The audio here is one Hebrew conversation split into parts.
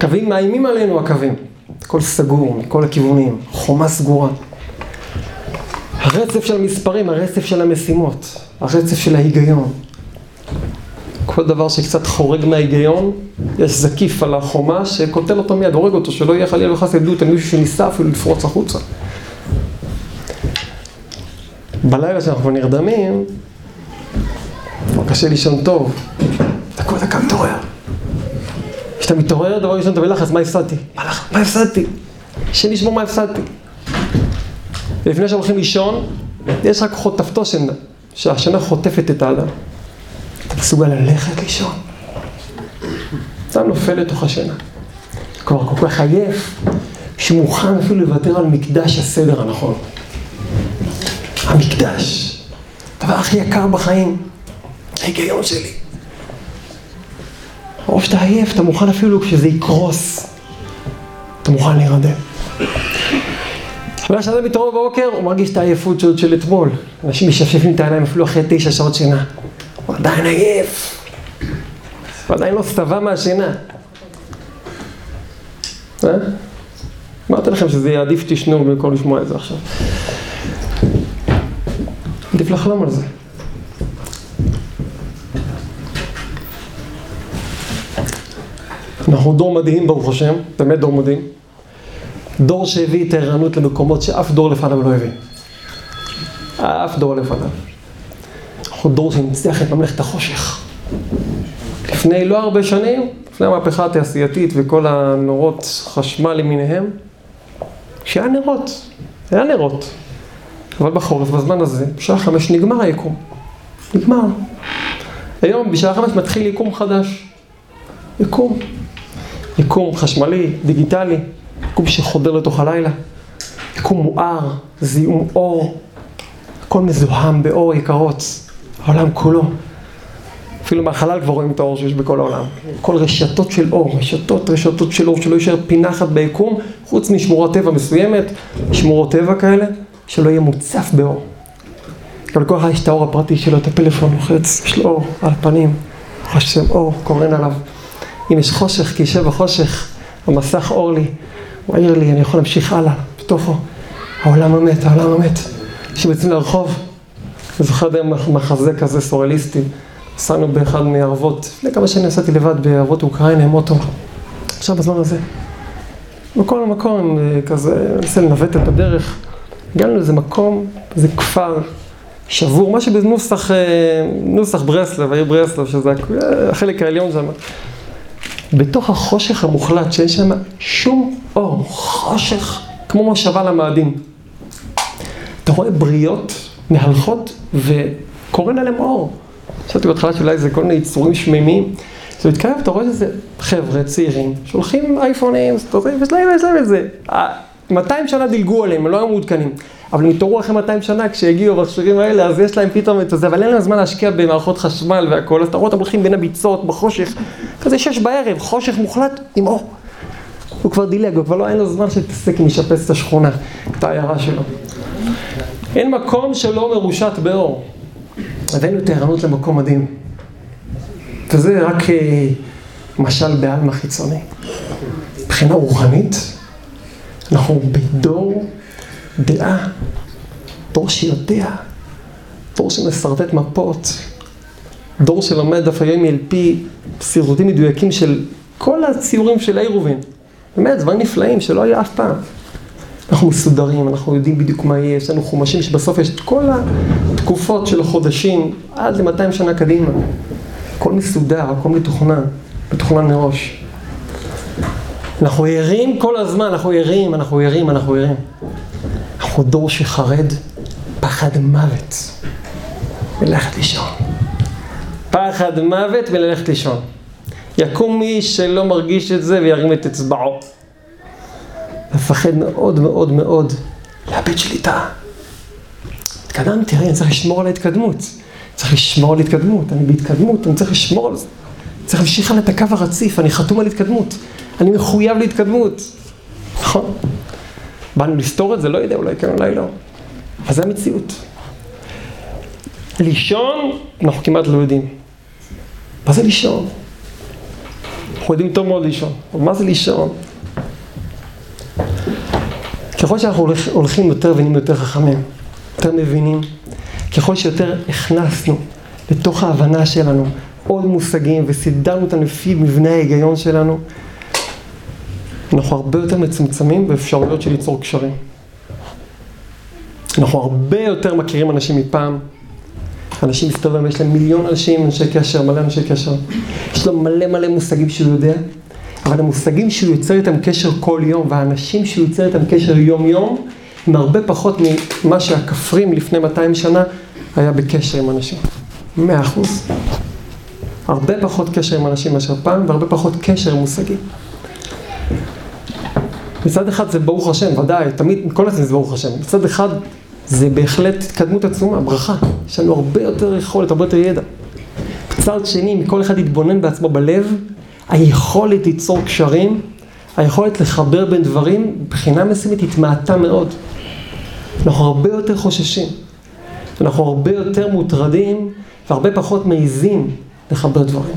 קווים מאיימים עלינו הקווים. הכל סגור מכל הכיוונים, חומה סגורה. הרצף של המספרים, הרצף של המשימות, הרצף של ההיגיון. כל דבר שקצת חורג מההיגיון, יש זקיף על החומה שקוטל אותו מיד, הורג אותו, שלא יהיה חלילה וחס עדות על מישהו שניסה אפילו לפרוץ החוצה. בלילה שאנחנו נרדמים, קשה לישון טוב, כל דקה מתעורר. כשאתה מתעורר, דבר ראשון אתה בלחץ, מה הפסדתי? מה הפסדתי? השם ישמור מה הפסדתי. ולפני שהולכים לישון, יש רק חוטפתו שינה, שהשינה חוטפת את האדם. אתה מסוגל ללכת לישון. אתה נופל לתוך השינה. כבר כל כך עייף, שמוכן אפילו לוותר על מקדש הסדר הנכון. המקדש, הדבר הכי יקר בחיים, ההיגיון שלי. או שאתה עייף, אתה מוכן אפילו כשזה יקרוס, אתה מוכן להירדם. אבל כשאדם מתעורר בבוקר, הוא מרגיש את העייפות של, של אתמול. אנשים משפשפים את העיניים אפילו אחרי תשע שעות שינה. הוא עדיין עייף. הוא עדיין לא שבע מהשינה. אה? אמרתי לכם שזה יהיה עדיף תשנו במקום לשמוע את זה עכשיו. עדיף לחלום על זה. אנחנו דור מדהים ברוך השם, באמת דור מדהים. דור שהביא את הערנות למקומות שאף דור לפניו לא הביא. אף דור לפניו. אנחנו דור שניצח את ממלכת החושך. לפני לא הרבה שנים, לפני המהפכה התעשייתית וכל הנורות חשמל למיניהם, שהיה נרות, היה נרות. אבל בחורף, בזמן הזה, בשעה חמש נגמר היקום. נגמר. היום בשעה חמש מתחיל יקום חדש. יקום. יקום חשמלי, דיגיטלי, יקום שחודר לתוך הלילה. יקום מואר, זיהום אור, הכל מזוהם באור יקרות, העולם כולו. אפילו מהחלל כבר רואים את האור שיש בכל העולם. כל רשתות של אור, רשתות, רשתות של אור, שלא יישאר פינה אחת ביקום, חוץ משמורת טבע מסוימת, שמורות טבע כאלה, שלא יהיה מוצף באור. גם לכל אחד יש את האור הפרטי שלו, את הפלאפון, לוחץ, יש לו אור על הפנים, חושב אור, קורן עליו. אם יש חושך, כי יושב בחושך, המסך אור לי, הוא העיר לי, אני יכול להמשיך הלאה, בתוכו. העולם המת, העולם המת. כשיוצאים לרחוב, אני זוכר די מחזה כזה סוריאליסטי, נסענו באחד מערבות, לפני כמה שנים נסעתי לבד בערבות אוקראינה עם אוטו, עכשיו בזמן הזה. בכל מקום, כזה, ניסה לנווט את הדרך, הגענו לאיזה מקום, איזה כפר שבור, מה שבנוסח נוסח ברסלב, העיר ברסלב, שזה החלק העליון שם. בתוך החושך המוחלט, שאין שם שום אור, חושך, כמו מושבה למאדים. אתה רואה בריות מהלכות וקורן עליהם אור. חשבתי בהתחלה שאולי זה כל מיני יצורים שמימים. אז מתקרב, אתה רואה שזה חבר'ה צעירים, שולחים אייפונים, יש להם, יש להם את זה. 200 שנה דילגו עליהם, הם לא היו מעודכנים. אבל הם התעוררו אחרי 200 שנה, כשהגיעו המכשירים האלה, אז יש להם פתאום את זה, אבל אין להם זמן להשקיע במערכות חשמל והכל, אז אתה רואה אותם הולכים בין הביצות, בחושך, כזה שש בערב, חושך מוחלט עם אור. הוא כבר דילג, הוא כבר לא, אין לו זמן שתתעסק עם לשפץ את השכונה, את העיירה שלו. אין מקום שלא מרושת באור. הבאנו את הערנות למקום מדהים. וזה רק משל בעלמא חיצוני. מבחינה רוחנית, אנחנו בדור דעה, דור שיודע, דור שמסרטט מפות, דור שלומד דף היומי על פי סירוטים מדויקים של כל הציורים של העירובין. באמת, דברים נפלאים שלא היה אף פעם. אנחנו מסודרים, אנחנו יודעים בדיוק מה יהיה, יש לנו חומשים שבסוף יש את כל התקופות של החודשים עד ל-200 שנה קדימה. הכל מסודר, הכל מתוכנן, מתוכנן מראש. אנחנו ערים כל הזמן, אנחנו ערים, אנחנו ערים, אנחנו ערים. אנחנו דור שחרד פחד מוות מלכת לישון. פחד מוות מללכת לישון. יקום מי שלא מרגיש את זה וירים את אצבעו. מפחד מאוד מאוד מאוד לאבד שליטה. התקדמתי, אני צריך לשמור על ההתקדמות. צריך לשמור על התקדמות, אני בהתקדמות, אני צריך לשמור על זה. צריך להמשיך על את הקו הרציף, אני חתום על התקדמות. אני מחויב להתקדמות. נכון. באנו לסתור את זה? לא יודע, אולי כן, אולי לא. אבל זה המציאות. לישון, אנחנו כמעט לא יודעים. מה זה לישון? אנחנו יודעים טוב מאוד לישון. מה זה לישון? ככל שאנחנו הולכים יותר ונהיים יותר חכמים, יותר מבינים, ככל שיותר הכנסנו לתוך ההבנה שלנו עוד מושגים וסידרנו אותם לפי מבנה ההיגיון שלנו, אנחנו הרבה יותר מצומצמים באפשרויות של ליצור קשרים. אנחנו הרבה יותר מכירים אנשים מפעם. אנשים מסתובבים, יש להם מיליון אנשים, אנשי קשר, מלא אנשי קשר. יש לו מלא מלא מושגים שהוא יודע, אבל המושגים שהוא יוצר איתם קשר כל יום, והאנשים שהוא יוצר איתם קשר יום-יום, הם הרבה פחות ממה שהכפרים לפני 200 שנה היה בקשר עם אנשים. מאה אחוז. הרבה פחות קשר עם אנשים מאשר פעם, והרבה פחות קשר עם מושגים. מצד אחד זה ברוך השם, ודאי, תמיד, כל הזמן זה ברוך השם. מצד אחד זה בהחלט התקדמות עצומה, ברכה. יש לנו הרבה יותר יכולת, הרבה יותר ידע. מצד שני, אם כל אחד יתבונן בעצמו בלב, היכולת ליצור קשרים, היכולת לחבר בין דברים, מבחינה מסוימת התמעטה מאוד. אנחנו הרבה יותר חוששים, אנחנו הרבה יותר מוטרדים והרבה פחות מעיזים לחבר דברים.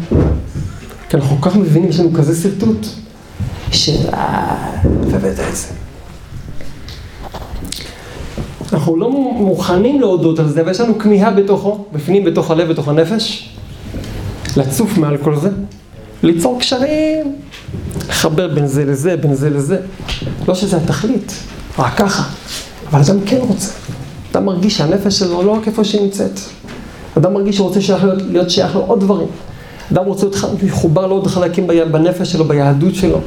כי אנחנו כל כך מבינים, יש לנו כזה שרטוט, של אה, הבאת את זה. אנחנו לא מוכנים להודות על זה, אבל יש לנו כמיהה בתוכו, בפנים, בתוך הלב, בתוך הנפש, לצוף מעל כל זה, ליצור קשרים, לחבר בין זה לזה, בין זה לזה. לא שזה התכלית, רק ככה, אבל אדם כן רוצה. אדם מרגיש שהנפש שלו לא רק איפה שהיא נמצאת. אדם מרגיש שהוא רוצה להיות, להיות שייך לו עוד דברים. אדם רוצה להיות מחובר לעוד חלקים בנפש שלו, ביהדות שלו.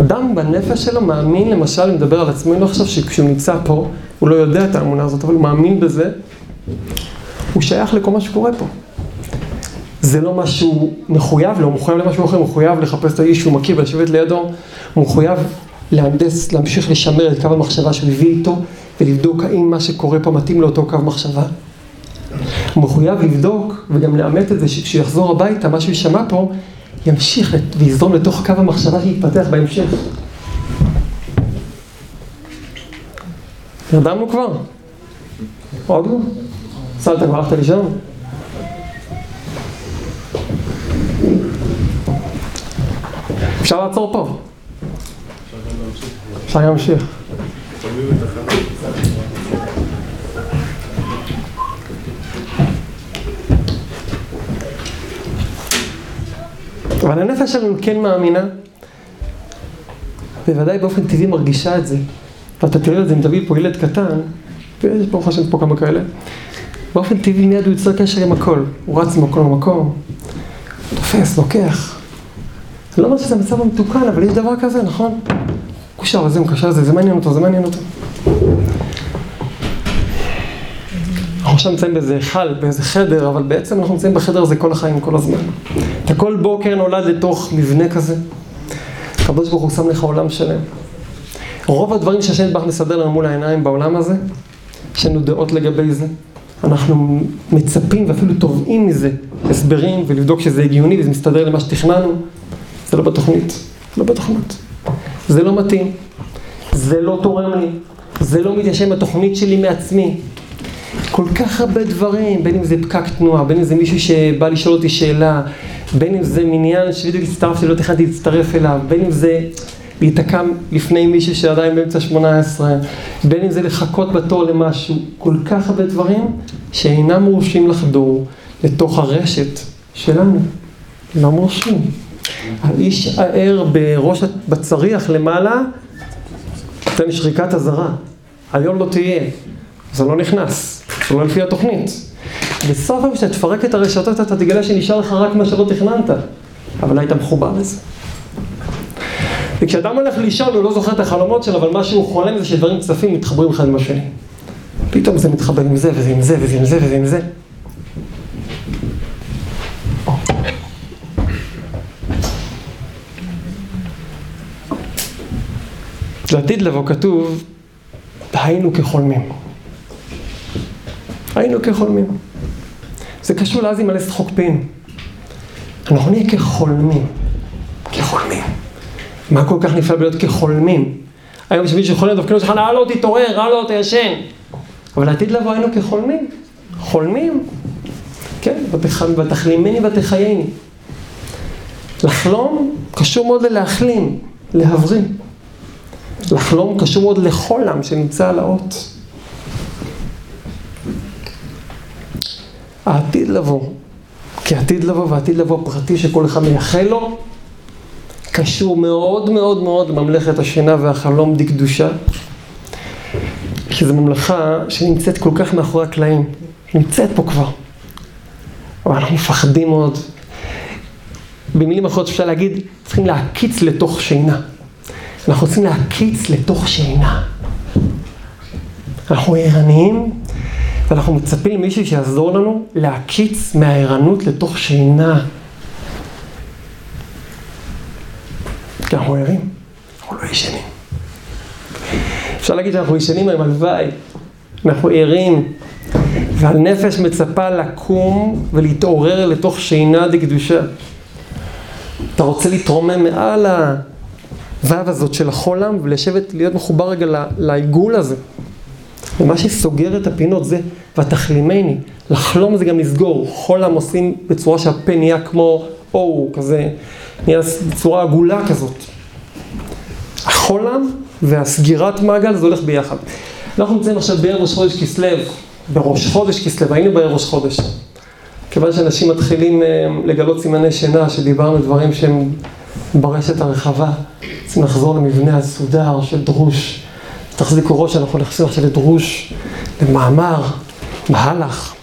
אדם בנפש שלו מאמין, למשל, אני מדבר על עצמי, אני לא חושב שכשהוא נמצא פה, הוא לא יודע את האמונה הזאת, אבל הוא מאמין בזה, הוא שייך לכל מה שקורה פה. זה לא משהו מחויב לו, הוא מחויב למשהו אחר, הוא מחויב לחפש את האיש שהוא מכיר ולשבת לידו, הוא מחויב להנדס, להמשיך לשמר את קו המחשבה שהוא הביא איתו, ולבדוק האם מה שקורה פה מתאים לאותו קו מחשבה. מחויב לבדוק וגם לאמת את זה שכשהוא יחזור הביתה, מה שהוא יישמע פה, ימשיך ויזרום לתוך קו המחשבה שיתפתח בהמשך. נרדמנו כבר? עוד לא? סל, אתה כבר הלכת לישון? אפשר לעצור פה. אפשר להמשיך. אבל הנפש שלנו כן מאמינה, בוודאי באופן טבעי מרגישה את זה. ואתה תראה את זה אם תביא פה ילד קטן, ויש ברוך השם פה כמה כאלה, באופן טבעי מיד הוא יוצר קשר עם הכל. הוא רץ ממקום למקום, תופס, לוקח. זה לא אומר שזה מצב המתוקן, אבל יש דבר כזה, נכון? קושר לזה, מקשר לזה, זה מעניין אותו, זה מעניין אותו. עכשיו נמצאים באיזה היכל, באיזה חדר, אבל בעצם אנחנו נמצאים בחדר הזה כל החיים, כל הזמן. אתה כל בוקר נולד לתוך מבנה כזה. הקדוש ברוך הוא שם לך עולם שלם. רוב הדברים שהשם יתברך מסדר לנו מול העיניים בעולם הזה, יש לנו דעות לגבי זה. אנחנו מצפים ואפילו תובעים מזה הסברים ולבדוק שזה הגיוני וזה מסתדר למה שתכננו. זה לא בתוכנית, לא בתוכנית. זה לא מתאים, זה לא תורם לי, זה לא מתיישב עם התוכנית שלי מעצמי. כל כך הרבה דברים, בין אם זה פקק תנועה, בין אם זה מישהו שבא לשאול אותי שאלה, בין אם זה מניין שבדיוק הצטרפתי, לא תכננתי להצטרף אליו, בין אם זה להיתקע לפני מישהו שעדיין באמצע שמונה עשרה, בין אם זה לחכות בתור למשהו, כל כך הרבה דברים שאינם מורשים לחדור לתוך הרשת שלנו, לא מורשים. האיש הער בראש, בצריח למעלה, נותן שריקת אזהרה, היום לא תהיה, זה לא נכנס, לא לפי התוכנית. בסוף היום כשאתה תפרק את הרשתות אתה תגלה שנשאר לך רק מה שלא תכננת, אבל היית מחובר לזה. וכשאדם הולך לישון הוא לא זוכר את החלומות שלו, אבל מה שהוא חולם זה שדברים צפים מתחברים אחד עם השני. פתאום זה מתחבר עם זה וזה עם זה וזה עם זה וזה עם זה. לעתיד לבוא כתוב, היינו כחולמים. היינו כחולמים. זה קשור לאז עם הלסת חוקפין. אנחנו נהיה כחולמים. כחולמים. מה כל כך נפלא בלהיות כחולמים? היום יש מישהו חולם, דופקים לך, הלו תתעורר, הלו תישן. אבל לעתיד לבוא היינו כחולמים. חולמים. כן, ותחלימני ותחייני. לחלום קשור מאוד ללהחלים, להבריא. לחלום קשור מאוד לחולם שנמצא על האות. העתיד לבוא, כי עתיד לבוא ועתיד לבוא פרטי שכל אחד מייחל לו, קשור מאוד מאוד מאוד לממלכת השינה והחלום דקדושה, כי זו ממלכה שנמצאת כל כך מאחורי הקלעים, נמצאת פה כבר, אבל אנחנו מפחדים מאוד. במילים אחרות אפשר להגיד, צריכים להקיץ לתוך שינה. אנחנו רוצים להקיץ לתוך שינה. אנחנו ערניים, ואנחנו מצפים למישהו שיעזור לנו להקיץ מהערנות לתוך שינה. כי אנחנו ערים, אנחנו לא ישנים. אפשר להגיד שאנחנו ישנים היום, הלוואי. אנחנו ערים, והנפש מצפה לקום ולהתעורר לתוך שינה דקדושה. אתה רוצה להתרומם מעל הוו הזאת של החולם ולשבת, להיות מחובר רגע לעיגול הזה. ומה שסוגר את הפינות זה, ותחלימני. לחלום זה גם לסגור. חולם עושים בצורה שהפה נהיה כמו או, כזה, נהיה בצורה עגולה כזאת. החולם והסגירת מעגל זה הולך ביחד. אנחנו נמצאים עכשיו בערב ראש חודש כסלו, בראש חודש כסלו, היינו בערב ראש חודש. כיוון שאנשים מתחילים אה, לגלות סימני שינה, שדיברנו דברים שהם ברשת הרחבה, צריכים לחזור למבנה הסודר של דרוש. תחזיקו ראש, אנחנו נחזור עכשיו לדרוש, למאמר, מהלך.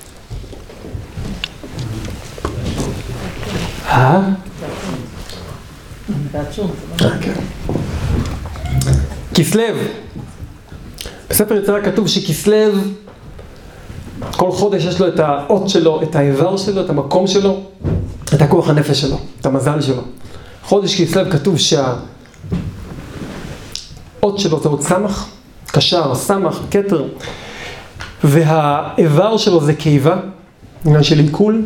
אה? כסלו. בספר יצירה כתוב שכסלו, כל חודש יש לו את האות שלו, את האיבר שלו, את המקום שלו, את הכוח הנפש שלו, את המזל שלו. חודש כסלו כתוב שהאות שלו זה אות סמך, קשר, סמך, כתר, והאיבר שלו זה קיבה, עניין של עיכול.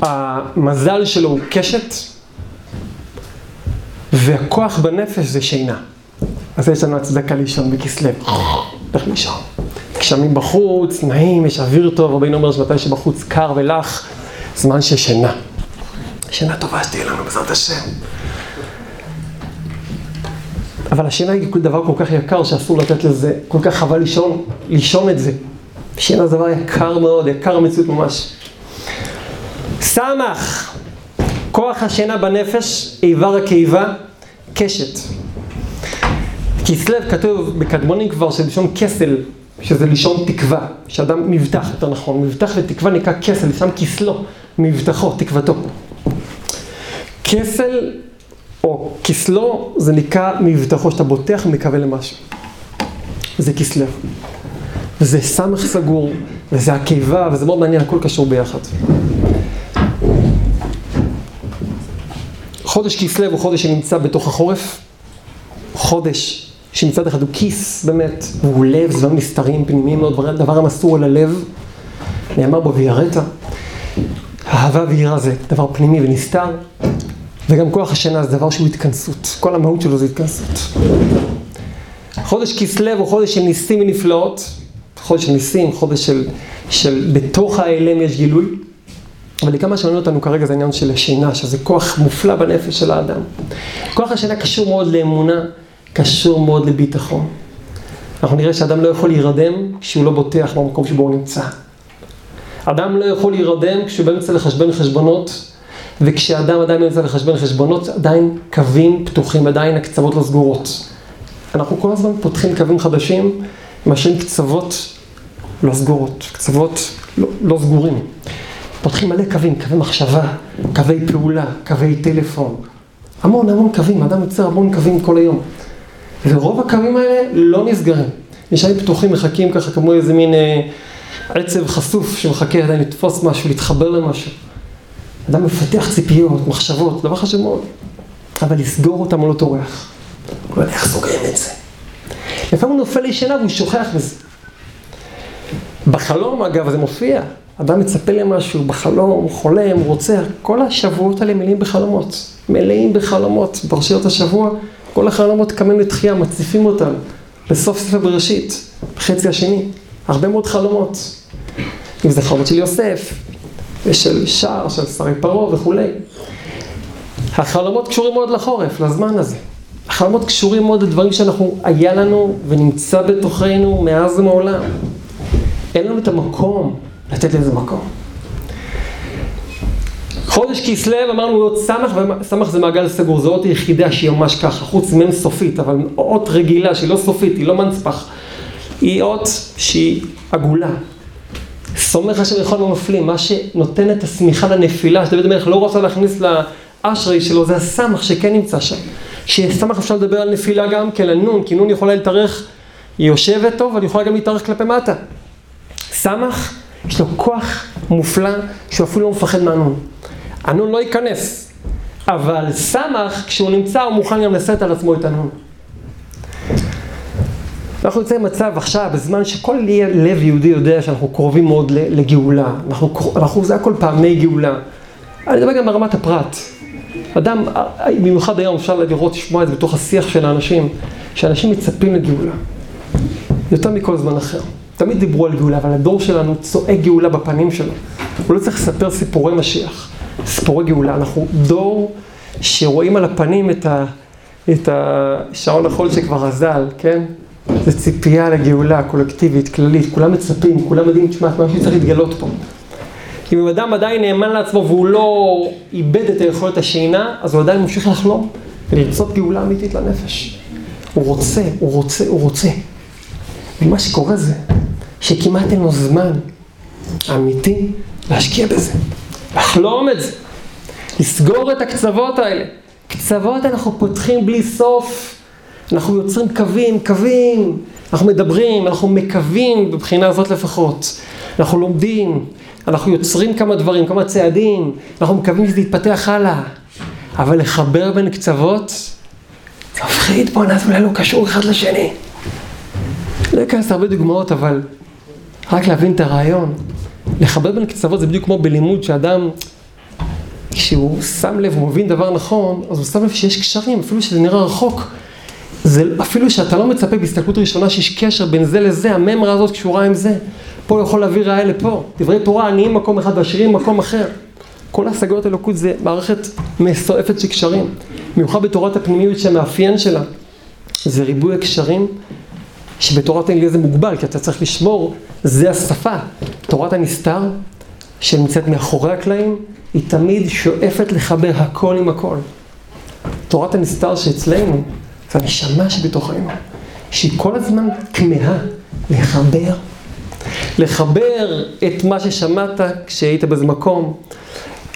המזל שלו הוא קשת, והכוח בנפש זה שינה. אז יש לנו הצדקה לישון בכסלו. איך לישון? גשמים בחוץ, נעים, יש אוויר טוב, רבינו אומר שמתי שבחוץ קר ולח, זמן של שינה. שינה טובה שתהיה לנו בעזרת השם. אבל השינה היא דבר כל כך יקר שאסור לתת לזה, כל כך חבל לישון, לישון את זה. שינה זה דבר יקר מאוד, יקר המציאות ממש. סמך, כוח השינה בנפש, איבר הקיבה, קשת. כסלו כתוב בקדמונים כבר של לשון כסל, שזה לשון תקווה, שאדם מבטח, יותר נכון, מבטח ותקווה נקרא כסל, שם כסלו, מבטחו, תקוותו. כסל או כסלו זה נקרא מבטחו, שאתה בוטח ומקווה למשהו. זה כסלו. וזה סמך סגור, וזה הקיבה, וזה מאוד מעניין, הכל קשור ביחד. חודש כסלו הוא חודש שנמצא בתוך החורף, חודש שמצד אחד הוא כיס באמת, והוא לב, זה דברים נסתרים, פנימיים מאוד, דבר המסור על הלב, נאמר בו ויראת. אהבה ויראה זה דבר פנימי ונסתר, וגם כוח השינה זה דבר שהוא התכנסות, כל המהות שלו זה התכנסות. חודש כסלו הוא חודש של ניסים ונפלאות, חודש של ניסים, חודש של, של בתוך האלם יש גילוי. אבל לכמה שמעניין אותנו כרגע זה העניין של השינה, שזה כוח מופלא בנפש של האדם. כוח השינה קשור מאוד לאמונה, קשור מאוד לביטחון. אנחנו נראה שאדם לא יכול להירדם כשהוא לא בוטח במקום שבו הוא נמצא. אדם לא יכול להירדם כשהוא באמצע לחשבן חשבונות, וכשאדם עדיין באמצע לחשבן חשבונות, עדיין קווים פתוחים, עדיין הקצוות לא סגורות. אנחנו כל הזמן פותחים קווים חדשים, מאשרים קצוות לא סגורות, קצוות לא, לא סגורים. פותחים מלא קווים, קווי מחשבה, קווי פעולה, קווי טלפון. המון המון קווים, אדם יוצר המון קווים כל היום. ורוב הקווים האלה לא נסגרים. נשארים פתוחים, מחכים ככה כמו איזה מין אה, עצב חשוף שמחכה עדיין לתפוס משהו, להתחבר למשהו. אדם מפתח ציפיות, מחשבות, דבר חשוב מאוד. אבל לסגור אותם הוא לא טורח. הוא לא יודע איך סוגרים את זה. לפעמים הוא נופל לישנה והוא שוכח מזה. בחלום אגב זה מופיע. אדם מצפה למשהו, בחלום, חולם, רוצה, כל השבועות האלה מלאים בחלומות. מלאים בחלומות. פרשיות השבוע, כל החלומות קמים לתחייה, מציפים אותם. בסוף ספר בראשית, בחצי השני. הרבה מאוד חלומות. אם זה חלומות של יוסף, ושל שער, של שרי פרעה וכולי. החלומות קשורים מאוד לחורף, לזמן הזה. החלומות קשורים מאוד לדברים שאנחנו, היה לנו ונמצא בתוכנו מאז ומעולם. אין לנו את המקום לתת לזה מקום. חודש כסלו אמרנו להיות סמך, וסמך זה מעגל סגור, זו אות יחידה שהיא ממש ככה, חוץ מ"ם סופית, אבל אות רגילה שהיא לא סופית, היא לא מנצפח, היא אות שהיא עגולה. סומך השם לכל הנופלים, מה שנותן את השמיכה לנפילה, שדוד המלך לא רוצה להכניס לאשרי שלו, זה הסמך שכן נמצא שם. שסמך אפשר לדבר על נפילה גם כן, על נון, כי נון יכולה להתארך, היא יושבת טוב, אבל יכולה גם להתארך כלפי מטה. סמך, יש לו כוח מופלא, שהוא אפילו לא מפחד מהנון. הנון לא ייכנס, אבל סמך, כשהוא נמצא, הוא מוכן גם לשאת על עצמו את הנון. אנחנו נמצאים במצב עכשיו, בזמן שכל לב יהודי יודע שאנחנו קרובים מאוד לגאולה. אנחנו, אנחנו, זה הכל פעמי גאולה. אני מדבר גם ברמת הפרט. אדם, במיוחד היום אפשר לראות, לשמוע את זה בתוך השיח של האנשים, שאנשים מצפים לגאולה. יותר מכל זמן אחר. תמיד דיברו על גאולה, אבל הדור שלנו צועק גאולה בפנים שלו. הוא לא צריך לספר סיפורי משיח, סיפורי גאולה. אנחנו דור שרואים על הפנים את, ה, את השעון החול שכבר אזל, כן? זה ציפייה לגאולה קולקטיבית, כללית, כולם מצפים, כולם יודעים, תשמע, משהו צריך להתגלות פה. אם אדם עדיין נאמן לעצמו והוא לא איבד את היכולת השינה, אז הוא עדיין ממשיך לחלום ולרצות גאולה אמיתית לנפש. הוא רוצה, הוא רוצה, הוא רוצה. ומה שקורה זה שכמעט אין לו זמן אמיתי להשקיע בזה, לחלום את זה, לסגור את הקצוות האלה. קצוות אנחנו פותחים בלי סוף, אנחנו יוצרים קווים, קווים, אנחנו מדברים, אנחנו מקווים בבחינה הזאת לפחות, אנחנו לומדים, אנחנו יוצרים כמה דברים, כמה צעדים, אנחנו מקווים שזה יתפתח הלאה, אבל לחבר בין קצוות, זה מפחיד, נעשה אולי לא קשור אחד לשני. לא אכנס הרבה דוגמאות, אבל רק להבין את הרעיון. לחבר בין קצוות זה בדיוק כמו בלימוד שאדם, כשהוא שם לב, הוא מבין דבר נכון, אז הוא שם לב שיש קשרים, אפילו שזה נראה רחוק. זה אפילו שאתה לא מצפה בהסתכלות ראשונה שיש קשר בין זה לזה, הממרה הזאת קשורה עם זה. פה יכול להביא ראיה לפה. דברי תורה עניים מקום אחד ועשירים מקום אחר. כל השגות אלוקות זה מערכת מסועפת של קשרים. במיוחד בתורת הפנימיות שהמאפיין שלה זה ריבוי הקשרים, שבתורת האנגליה זה מוגבל, כי אתה צריך לשמור, זה השפה. תורת הנסתר, שנמצאת מאחורי הקלעים, היא תמיד שואפת לחבר הכל עם הכל. תורת הנסתר שאצלנו, זה הנשמה שבתוכנו, שהיא כל הזמן כמהה לחבר לחבר את מה ששמעת כשהיית באיזה מקום.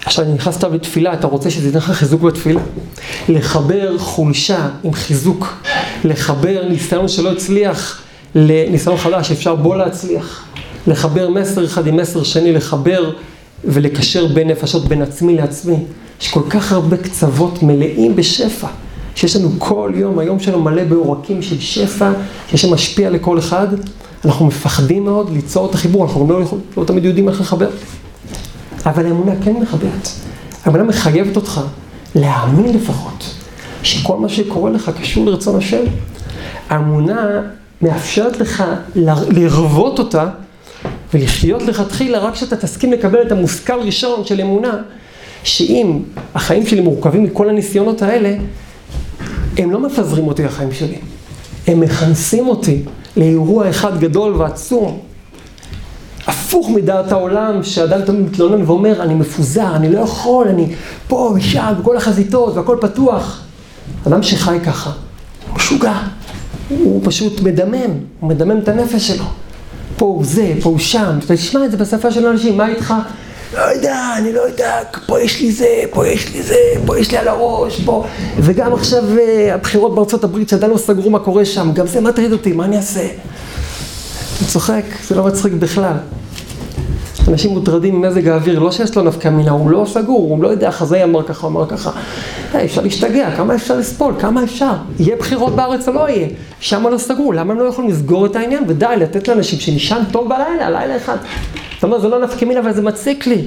עכשיו נכנסת לתפילה, אתה רוצה שזה ייתן לך חיזוק בתפילה. לחבר חולשה עם חיזוק. לחבר ניסיון שלא הצליח לניסיון חדש, אפשר בו להצליח. לחבר מסר אחד עם מסר שני, לחבר ולקשר בין נפשות, בין עצמי לעצמי. יש כל כך הרבה קצוות מלאים בשפע. שיש לנו כל יום, היום שלנו מלא בעורקים של שפע, שמשפיע לכל אחד. אנחנו מפחדים מאוד ליצור את החיבור, אנחנו לא, יכול, לא תמיד יודעים איך לחבר. אבל האמונה כן מחברת. האמונה מחייבת אותך להאמין לפחות, שכל מה שקורה לך קשור לרצון השם. האמונה מאפשרת לך לרוות אותה ולחיות לכתחילה רק כשאתה תסכים לקבל את המושכל ראשון של אמונה, שאם החיים שלי מורכבים מכל הניסיונות האלה, הם לא מפזרים אותי החיים שלי, הם מכנסים אותי לאירוע אחד גדול ועצום. הפוך מדעת העולם, שאדם תמיד מתלונן ואומר, אני מפוזר, אני לא יכול, אני פה ושם, בכל החזיתות, והכל פתוח. אדם שחי ככה, הוא משוגע, הוא פשוט מדמם, הוא מדמם את הנפש שלו. פה הוא זה, פה הוא שם, אתה תשמע את זה בשפה של אנשים, מה איתך? לא יודע, אני לא יודע, פה יש לי זה, פה יש לי זה, פה יש לי על הראש, פה... וגם עכשיו אה, הבחירות בארצות הברית, שעדיין לא סגרו מה קורה שם, גם זה מטריד אותי, מה אני אעשה? אני צוחק, זה לא מצחיק בכלל. אנשים מוטרדים ממזג האוויר, לא שיש לו נפקא מינה, הוא לא סגור, הוא לא יודע, חזאי אמר ככה, אמר ככה. Hey, אפשר להשתגע, כמה אפשר לסבול, כמה אפשר? יהיה בחירות בארץ או לא יהיה? שם לא סגרו, למה הם לא יכולים לסגור את העניין? ודי, לתת לאנשים שנישן טוב בלילה, לילה אחד. זאת אומרת, זה לא נפקא מינה, אבל זה מציק לי.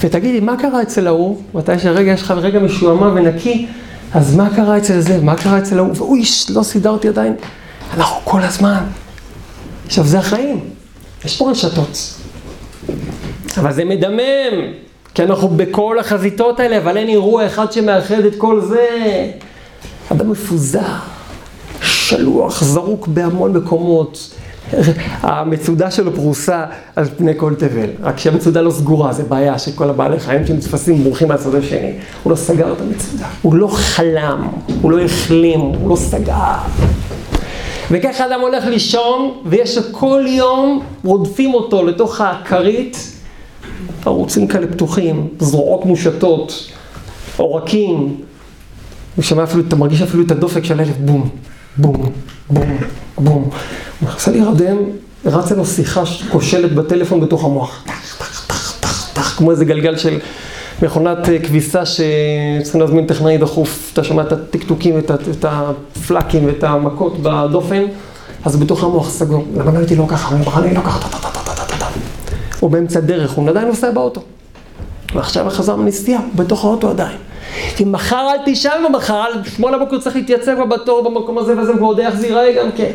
ותגידי, מה קרה אצל ההוא? מתי שהרגע יש לך רגע משועמם ונקי, אז מה קרה אצל זה? מה קרה אצל ההוא? ואוי, לא סידרתי עדיין. אנחנו כל הזמן. עכשיו, זה החיים. יש פה רשתות. אבל זה מדמם, כי אנחנו בכל החזיתות האלה, אבל אין אירוע אחד שמאחד את כל זה. אדם מפוזר, שלוח, זרוק בהמון מקומות. המצודה שלו פרוסה על פני כל תבל. רק שהמצודה לא סגורה, זה בעיה שכל הבעלי חיים שנתפסים בורחים מהצד השני. הוא לא סגר את המצודה, הוא לא חלם, הוא לא החלים, הוא לא סגר. וככה אדם הולך לישון, ויש כל יום רודפים אותו לתוך הכרית, ערוצים כאלה פתוחים, זרועות מושטות, עורקים. ושמע אפילו, אתה מרגיש אפילו את הדופק של הלב, בום, בום, בום, בום. נכנסה להירדם, רצה לו שיחה כושלת בטלפון בתוך המוח. טח, טח, טח, טח, טח, כמו איזה גלגל של מכונת כביסה שצריכים להזמין טכנאי דחוף. אתה שומע את הטקטוקים, את, את הפלאקים ואת המכות בדופן, אז בתוך המוח סגור. למה לא הייתי לא ככה? אני בחר לי לא ככה, טה טה טה טה טה טה. הוא באמצע הדרך, הוא עדיין נוסע באוטו. ועכשיו חזר מנסיעה, בתוך האוטו עדיין. כי מחר אל תישן במחר, שמונה בבוקר צריך להתייצב בתור במקום הזה וזה, יודע איך זה ייראה גם כן.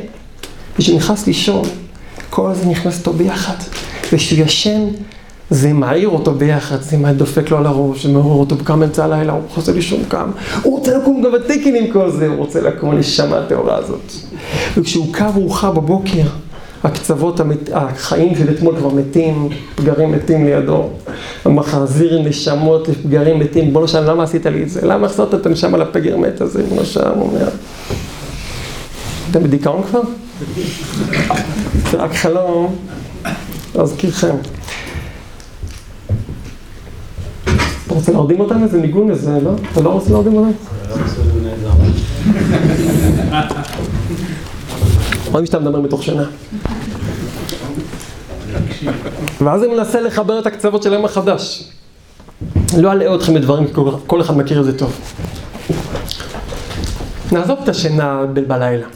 וכשנכנס לישון, כל זה נכנס איתו ביחד. וכשהוא ישן, זה מעיר אותו ביחד, זה דופק לו על הראש, זה מעורר אותו, קם אמצע הלילה, הוא חוזר לישון קם, הוא רוצה לקום גם בטיקין עם כל זה, הוא רוצה לקום הנשמה הטהורה הזאת. וכשהוא קם מאוחר בבוקר, הקצוות, המת... החיים של אתמול כבר מתים, פגרים מתים לידו. המחזיר נשמות לפגרים מתים, בוא נשאל, למה עשית לי את זה? למה החזרת את הנשמה לפגר מת הזה? כמו שם אומר. אתם בדיכאון כבר? זה רק חלום, להזכירכם. אתה רוצה להרדים אותם איזה ניגון איזה, לא? אתה לא רוצה להרדים אותם? רואים שאתה מדבר מתוך שינה. ואז אני מנסה לחבר את הקצוות של היום החדש. לא אלאה אתכם בדברים, כל אחד מכיר את זה טוב. נעזוב את השינה בלילה.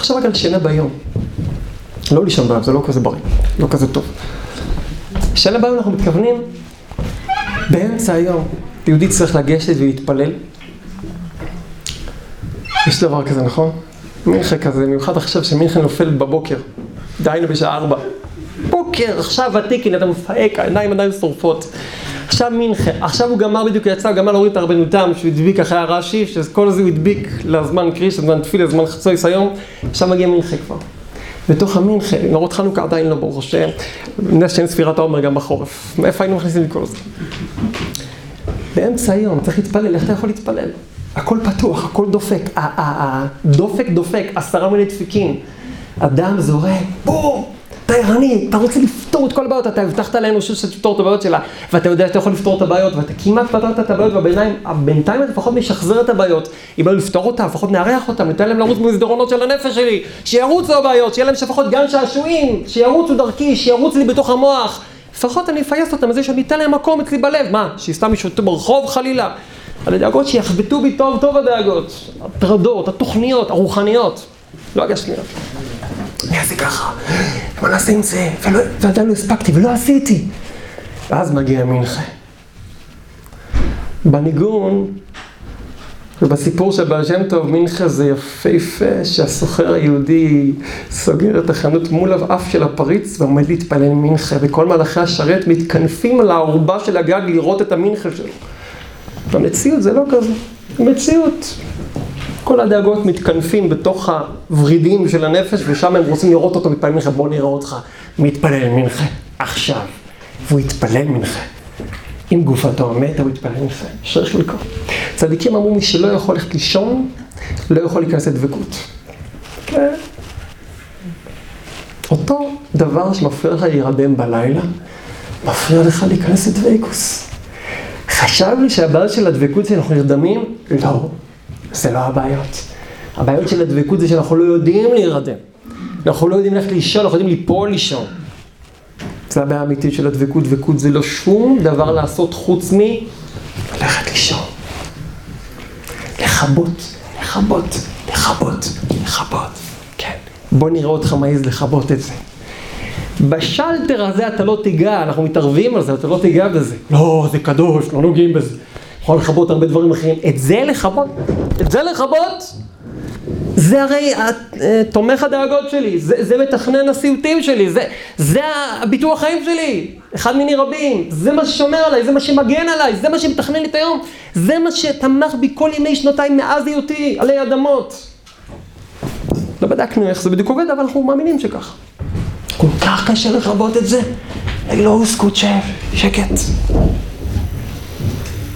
תחשוב רק על שינה ביום. לא לישון ביום, זה לא כזה בריא, לא כזה טוב. שינה ביום אנחנו מתכוונים, באמצע היום, יהודי צריך לגשת ולהתפלל. יש דבר כזה, נכון? מינכה כזה, במיוחד עכשיו שמינכה נופל בבוקר, דהיינו בשעה ארבע. בוקר, עכשיו ותיקין, אתה מפהק, העיניים עדיין שורפות. עכשיו מינכה, עכשיו הוא גמר בדיוק, יצא, הוא גמר להוריד את הרבנותם, שהוא הדביק אחרי הרש"י, שכל זה הוא הדביק לזמן קריש, לזמן תפילה, לזמן חצויס היום, עכשיו מגיע מינכה כבר. בתוך המינכה, נרות חנוכה עדיין לא ברוך השם, נס שאין ספירת העומר גם בחורף. מאיפה היינו מכניסים את כל זה? באמצע היום צריך להתפלל, איך אתה יכול להתפלל? הכל פתוח, הכל דופק, הדופק דופק, עשרה מיני דפיקים. אדם זורק, בום, אתה ערני, אתה רוצה לפתור את כל הבעיות, אתה הבטחת לאנושות שתפתור את הבעיות שלה, ואתה יודע שאתה יכול לפתור את הבעיות, ואתה כמעט פתרת את הבעיות, ובינתיים אתה לפחות משחזר את הבעיות. אם לא לפתור אותן, לפחות נארח אותן, ניתן להם לרוץ במסדרונות של הנפש שלי, שירוצו הבעיות, שיהיה להם לפחות גן שעשועים, שירוצו דרכי, שירוץ לי בתוך המוח. לפחות אני אפייס אותם בזה שאני אתן להם מקום אצלי בלב. מה, שיסתם ישותו ברחוב חלילה? הדאגות שיחבטו בי טוב טוב הדאגות, הטרדות, התוכניות, הרוחניות, לא הגשמיות. אני אעשה ככה, מה נעשה עם זה, ועדיין לא הספקתי ולא עשיתי. ואז מגיע מנחה. בניגון ובסיפור של בעל שם טוב, מנחה זה יפהפה שהסוחר היהודי סוגר את החנות מול האף של הפריץ ועומד להתפלל מנחה, וכל מלאכי השרת מתכנפים על הערובה של הגג לראות את המנחה שלו. במציאות זה לא כזה, במציאות כל הדאגות מתכנפים בתוך הוורידים של הנפש ושם הם רוצים לראות אותו מתפלל מנחה, בוא נראה אותך מתפלל מנחה עכשיו. והוא יתפלל מנחה. אם גופתו מתה הוא יתפלל מנחה, אשר חלקו צדיקים אמרו מי שלא יכול ללכת לישון לא יכול להיכנס לדבקות. כן. אותו דבר שמפריע לך להירדם בלילה מפריע לך להיכנס לדבקוס חשב לי שהבעיות של הדבקות שאנחנו נרדמים? לא, זה לא הבעיות. הבעיות של הדבקות זה שאנחנו לא יודעים להירדם. אנחנו לא יודעים ללכת לישון, אנחנו יודעים ליפול לישון. זה הבעיה האמיתית של הדבקות. דבקות זה לא שום דבר לעשות חוץ מלכת לישון. לכבות, לכבות, לכבות, לכבות. כן. בוא נראה אותך מעז לכבות את זה. בשלטר הזה אתה לא תיגע, אנחנו מתערבים על זה, אתה לא תיגע בזה. לא, זה קדוש, לא נוגעים בזה. יכול לכבות הרבה דברים אחרים. את זה לכבות, את זה לכבות, זה הרי אה, תומך הדאגות שלי, זה, זה מתכנן הסיוטים שלי, זה, זה הביטוח חיים שלי, אחד מיני רבים, זה מה ששומר עליי, זה מה שמגן עליי, זה מה שמתכנן לי את היום, זה מה שתמך בי כל ימי שנותיי מאז היותי עלי אדמות. לא בדקנו איך זה בדיוק עובד, אבל אנחנו מאמינים שכך. כל כך קשה לכבות את זה. אלוהוס קודשב, שקט.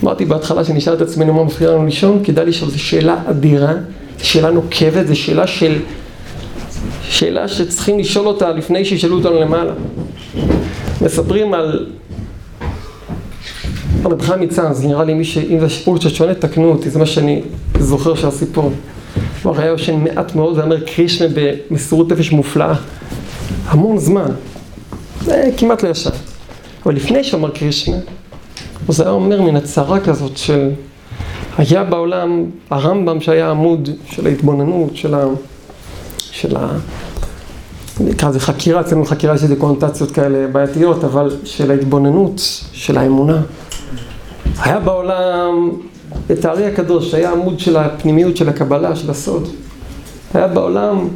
אמרתי בהתחלה שנשאל את עצמנו מה מפריע לנו לישון, כדאי לשאול, זו שאלה אדירה, זו שאלה נוקבת, זו שאלה של... שאלה שצריכים לשאול אותה לפני שישאלו אותנו למעלה. מספרים על... רב חיים מצאנז, נראה לי מי ש... אם זה הסיפור קצת שונה, תקנו אותי, זה מה שאני זוכר של הסיפור. הוא היה יושן מעט מאוד ואומר קרישמה במסירות נפש מופלאה. המון זמן. זה כמעט לא ישן. אבל לפני שאמר קרישמה, אז היה אומר מן הצהרה כזאת של היה בעולם הרמב"ם שהיה עמוד של ההתבוננות, של ה... של ה... נקרא לזה חקירה, אצלנו חקירה יש איזה קונוטציות כאלה בעייתיות, אבל של ההתבוננות, של האמונה. היה בעולם את הארי הקדוש, שהיה עמוד של הפנימיות של הקבלה, של הסוד. היה בעולם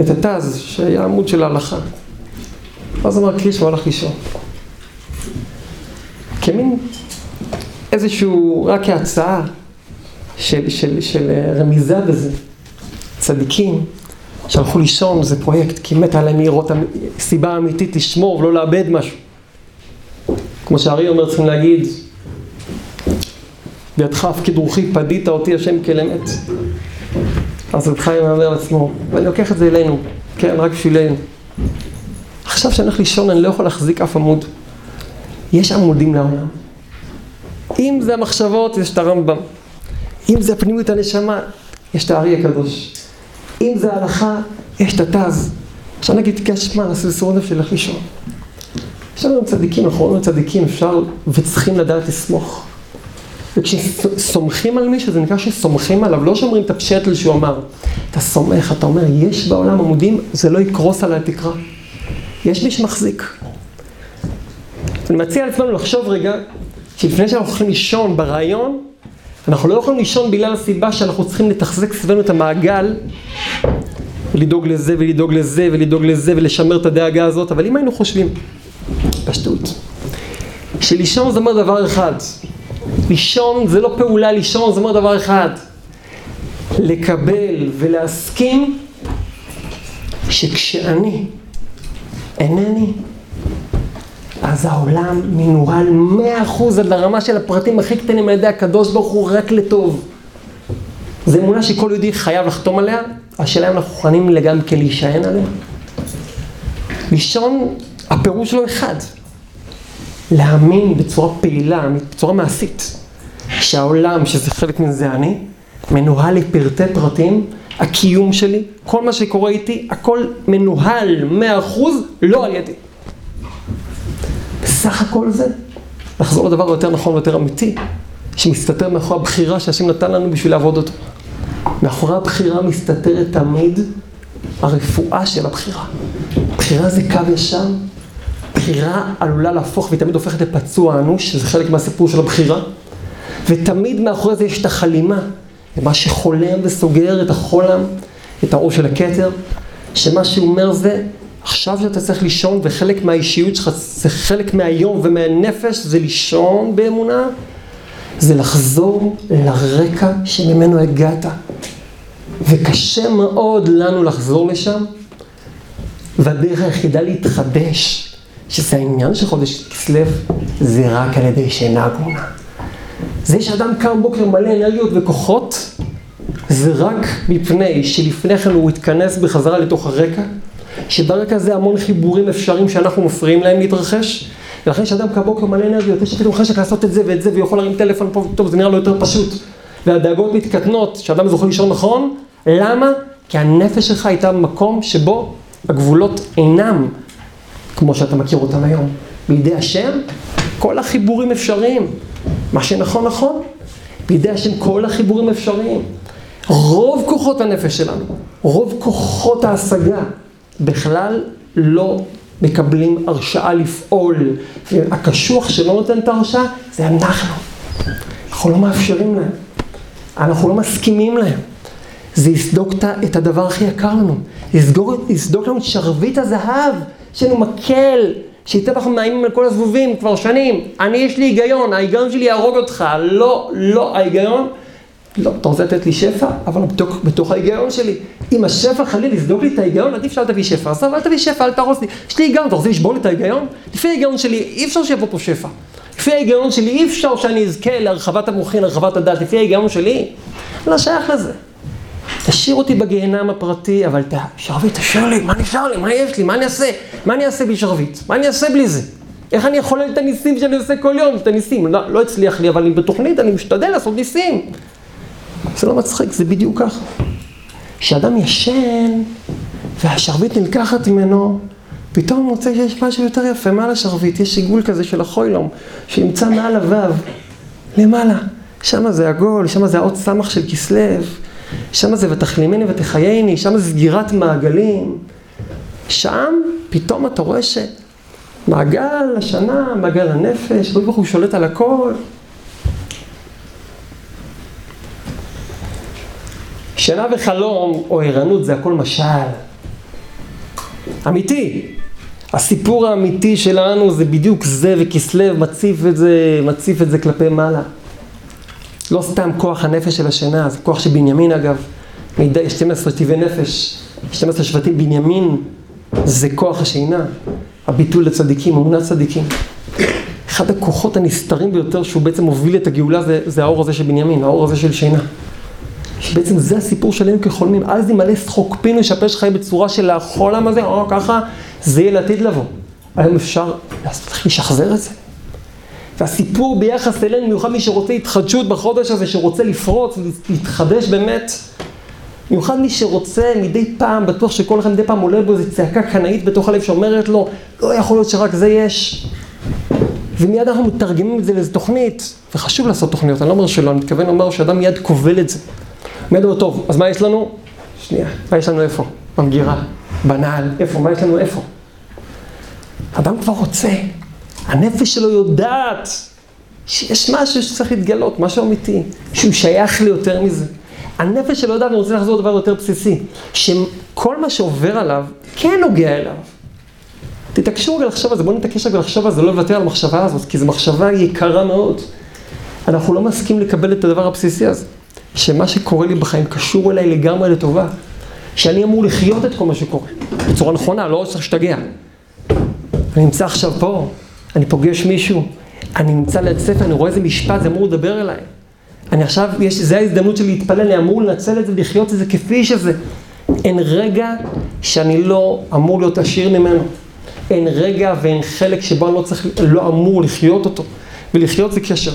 את התז, שהיה עמוד של ההלכה. אז אמר קריש הוא הלך לישון. כמין איזשהו, רק כהצעה של, של, של רמיזה בזה. צדיקים שהלכו לישון, זה פרויקט, כי מת עליהם לראות סיבה אמיתית לשמור ולא לאבד משהו. כמו שהארי אומר, צריכים להגיד, בידך הפקיד רוחי, פדית אותי השם כאל אמת. אז רב חיים אומר לעצמו, ואני לוקח את זה אלינו, כן, רק בשבילנו. עכשיו שאני הולך לישון, אני לא יכול להחזיק אף עמוד. יש עמודים לעולם. אם זה המחשבות, יש את הרמב"ם. אם זה הפנימיות הנשמה, יש את הארי הקדוש. אם זה ההלכה, יש את התז. עכשיו נגיד, נעשה בסירות נפש שלך לישון. יש לנו צדיקים, אנחנו רואים צדיקים, אפשר וצריכים לדעת לסמוך. וכשסומכים על מישהו, זה נקרא שסומכים עליו, לא שאומרים את הפשטל שהוא אמר. אתה סומך, אתה אומר, יש בעולם עמודים, זה לא יקרוס על התקרה. יש מי שמחזיק. אני מציע לעצמנו לחשוב רגע, שלפני שאנחנו הולכים לישון ברעיון, אנחנו לא יכולים לישון בגלל הסיבה שאנחנו צריכים לתחזק סביבנו את המעגל, ולדאוג לזה ולדאוג לזה ולדאוג לזה ולשמר את הדאגה הזאת, אבל אם היינו חושבים, פשטות, שלישון זה אומר דבר אחד, לישון זה לא פעולה, לישון זה אומר דבר אחד, לקבל ולהסכים שכשאני אינני, אז העולם מנוהל מאה אחוז עד לרמה של הפרטים הכי קטנים על ידי הקדוש ברוך הוא רק לטוב. זו אמונה שכל יהודי חייב לחתום עליה, השאלה אם אנחנו מוכנים גם כן להישען עליה. לישון, הפירוש שלו אחד, להאמין בצורה פעילה, בצורה מעשית, שהעולם, שזה חלק מזה אני, מנוהל לפרטי פרטים, הקיום שלי, כל מה שקורה איתי, הכל מנוהל מאה אחוז, לא על ידי. בסך הכל זה, לחזור לדבר היותר נכון ויותר אמיתי, שמסתתר מאחורי הבחירה שהשם נתן לנו בשביל לעבוד אותו. מאחורי הבחירה מסתתרת תמיד הרפואה של הבחירה. בחירה זה קו ישר, בחירה עלולה להפוך, והיא תמיד הופכת לפצוע אנוש, שזה חלק מהסיפור של הבחירה, ותמיד מאחורי זה יש את החלימה, מה שחולם וסוגר את החולם, את האור של הכתר, שמה שהוא אומר זה, עכשיו שאתה צריך לישון וחלק מהאישיות שלך, זה חלק מהיום ומהנפש, זה לישון באמונה, זה לחזור לרקע שממנו הגעת. וקשה מאוד לנו לחזור לשם, והדרך היחידה להתחדש, שזה העניין של חודש כסלו, זה רק על ידי שינה הגונה. זה שאדם קם בוקר מלא אנרגיות וכוחות, זה רק מפני שלפני כן הוא התכנס בחזרה לתוך הרקע, שברקע זה המון חיבורים אפשריים שאנחנו מפריעים להם להתרחש, ולכן שאדם קם בוקר מלא אנרגיות, יש פתאום חשק לעשות את זה ואת זה, ויכול להרים טלפון פה, טוב, זה נראה לו יותר פשוט. והדאגות מתקטנות, שאדם זוכה לישון נכון, למה? כי הנפש שלך הייתה במקום שבו הגבולות אינם כמו שאתה מכיר אותם היום. בידי השם, כל החיבורים אפשריים. מה שנכון נכון, בידי השם כל החיבורים אפשריים. רוב כוחות הנפש שלנו, רוב כוחות ההשגה, בכלל לא מקבלים הרשאה לפעול. והקשוח שלא נותן את ההרשאה, זה אנחנו. אנחנו לא מאפשרים להם. אנחנו לא מסכימים להם. זה יסדוק את הדבר הכי יקר לנו. יסדוק, יסדוק לנו את שרביט הזהב, יש לנו מקל, שייתן אנחנו מאיימים על כל הזבובים כבר שנים. אני, יש לי היגיון, ההיגיון שלי יהרוג אותך. לא, לא, ההיגיון, לא, אתה רוצה לתת לי שפע, אבל בתוך, בתוך ההיגיון שלי. אם השפע חלילה יסדוק לי את ההיגיון, עדיף שאל תביא שפע. עזוב, אל תביא שפע, אל תהרוס לי. יש לי היגיון, אתה רוצה לשבור לי את ההיגיון? לפי ההיגיון שלי, אי אפשר שיבוא פה שפע. לפי ההיגיון שלי, אי אפשר שאני אזכה להרחבת המוחין, להרחבת הדת. לפי ההיגיון שלי, לא שייך לזה. תשאיר אותי בגיהנם הפרטי, אבל ת... שרביט, תשאיר לי, מה נשאר לי? מה יש לי? מה אני אעשה? מה אני אעשה בלי שרביט? מה אני אעשה בלי זה? איך אני אחולל את הניסים שאני עושה כל יום? את הניסים. לא, לא הצליח לי, אבל אני בתוכנית, אני משתדל לעשות ניסים. זה לא מצחיק, זה בדיוק ככה. כשאדם ישן והשרביט נלקחת ממנו, פתאום הוא מוצא שיש משהו יותר יפה מעל השרביט, יש עיגול כזה של החוילום, שנמצא מעל הוו, למעלה. שם זה עגול, שם זה האות סמך של כסלו, שם זה ותחלימני ותחייני, שם זה סגירת מעגלים. שם פתאום אתה רואה שמעגל השנה, מעגל הנפש, ברוך הוא שולט על הכל. שינה וחלום או ערנות זה הכל משל. אמיתי. הסיפור האמיתי שלנו זה בדיוק זה, וכסלו מציף את זה, מציף את זה כלפי מעלה. לא סתם כוח הנפש של השינה, זה כוח של בנימין אגב. מידי 12 טבעי נפש, 12 שבטים בנימין, זה כוח השינה. הביטול לצדיקים, אמונת צדיקים. אחד הכוחות הנסתרים ביותר שהוא בעצם מוביל את הגאולה זה, זה האור הזה של בנימין, האור הזה של שינה. שבעצם זה הסיפור שלנו כחולמים. אז ימלא שחוק פינו, ישפש חיים בצורה של החולם הזה, או ככה, זה יהיה לעתיד לבוא. היום אפשר לשחזר את זה. והסיפור ביחס אלינו, במיוחד מי שרוצה התחדשות בחודש הזה, שרוצה לפרוץ, להתחדש באמת, במיוחד מי שרוצה מדי פעם, בטוח שכל אחד מדי פעם עולה בו איזו צעקה קנאית בתוך הלב שאומרת לו, לא יכול להיות שרק זה יש. ומיד אנחנו מתרגמים את זה לאיזו תוכנית, וחשוב לעשות תוכניות, אני לא אומר שלא, אני מתכוון לומר שאדם מיד כובל את זה. מיד אומר, טוב, אז מה יש לנו? שנייה, מה יש לנו איפה? במגירה, בנעל, איפה? מה יש לנו איפה? אדם כבר רוצה, הנפש שלו יודעת שיש משהו שצריך להתגלות, משהו אמיתי, שהוא שייך לי יותר מזה. הנפש שלו יודעת, אני רוצה לחזור לדבר יותר בסיסי, שכל מה שעובר עליו, כן נוגע אליו. תתעקשו רגע לחשוב על זה, בואו נתעקש רגע לחשוב על זה, לא לוותר על המחשבה הזאת, כי זו מחשבה יקרה מאוד. אנחנו לא מסכים לקבל את הדבר הבסיסי הזה, שמה שקורה לי בחיים קשור אליי לגמרי לטובה, שאני אמור לחיות את כל מה שקורה, בצורה נכונה, לא צריך להשתגע. אני נמצא עכשיו פה, אני פוגש מישהו, אני נמצא ליד ספר, אני רואה איזה משפט, זה אמור לדבר אליי. אני עכשיו, יש, זה ההזדמנות שלי להתפלל, אני אמור לנצל את זה ולחיות את זה כפי שזה. אין רגע שאני לא אמור להיות עשיר ממנו. אין רגע ואין חלק שבו אני לא צריך, לא אמור לחיות אותו. ולחיות זה קשר.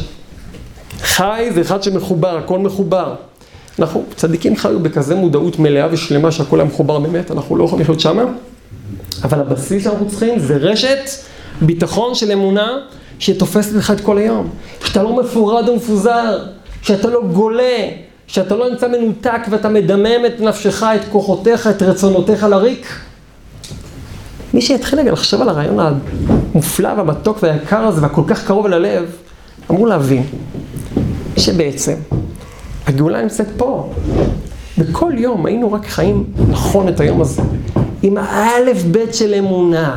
חי זה אחד שמחובר, הכל מחובר. אנחנו, צדיקים חיו בכזה מודעות מלאה ושלמה שהכל היה מחובר באמת, אנחנו לא יכולים לחיות שמה, אבל הבסיס שאנחנו צריכים זה רשת ביטחון של אמונה שתופסת לך את כל היום. שאתה לא מפורד ומפוזר, שאתה לא גולה, שאתה לא נמצא מנותק ואתה מדמם את נפשך, את כוחותיך, את רצונותיך לריק. מי שיתחיל רגע לחשוב על הרעיון המופלא והמתוק והיקר הזה והכל כך קרוב אל הלב, אמור להבין שבעצם הגאולה נמצאת פה. בכל יום היינו רק חיים נכון את היום הזה, עם האלף בית של אמונה,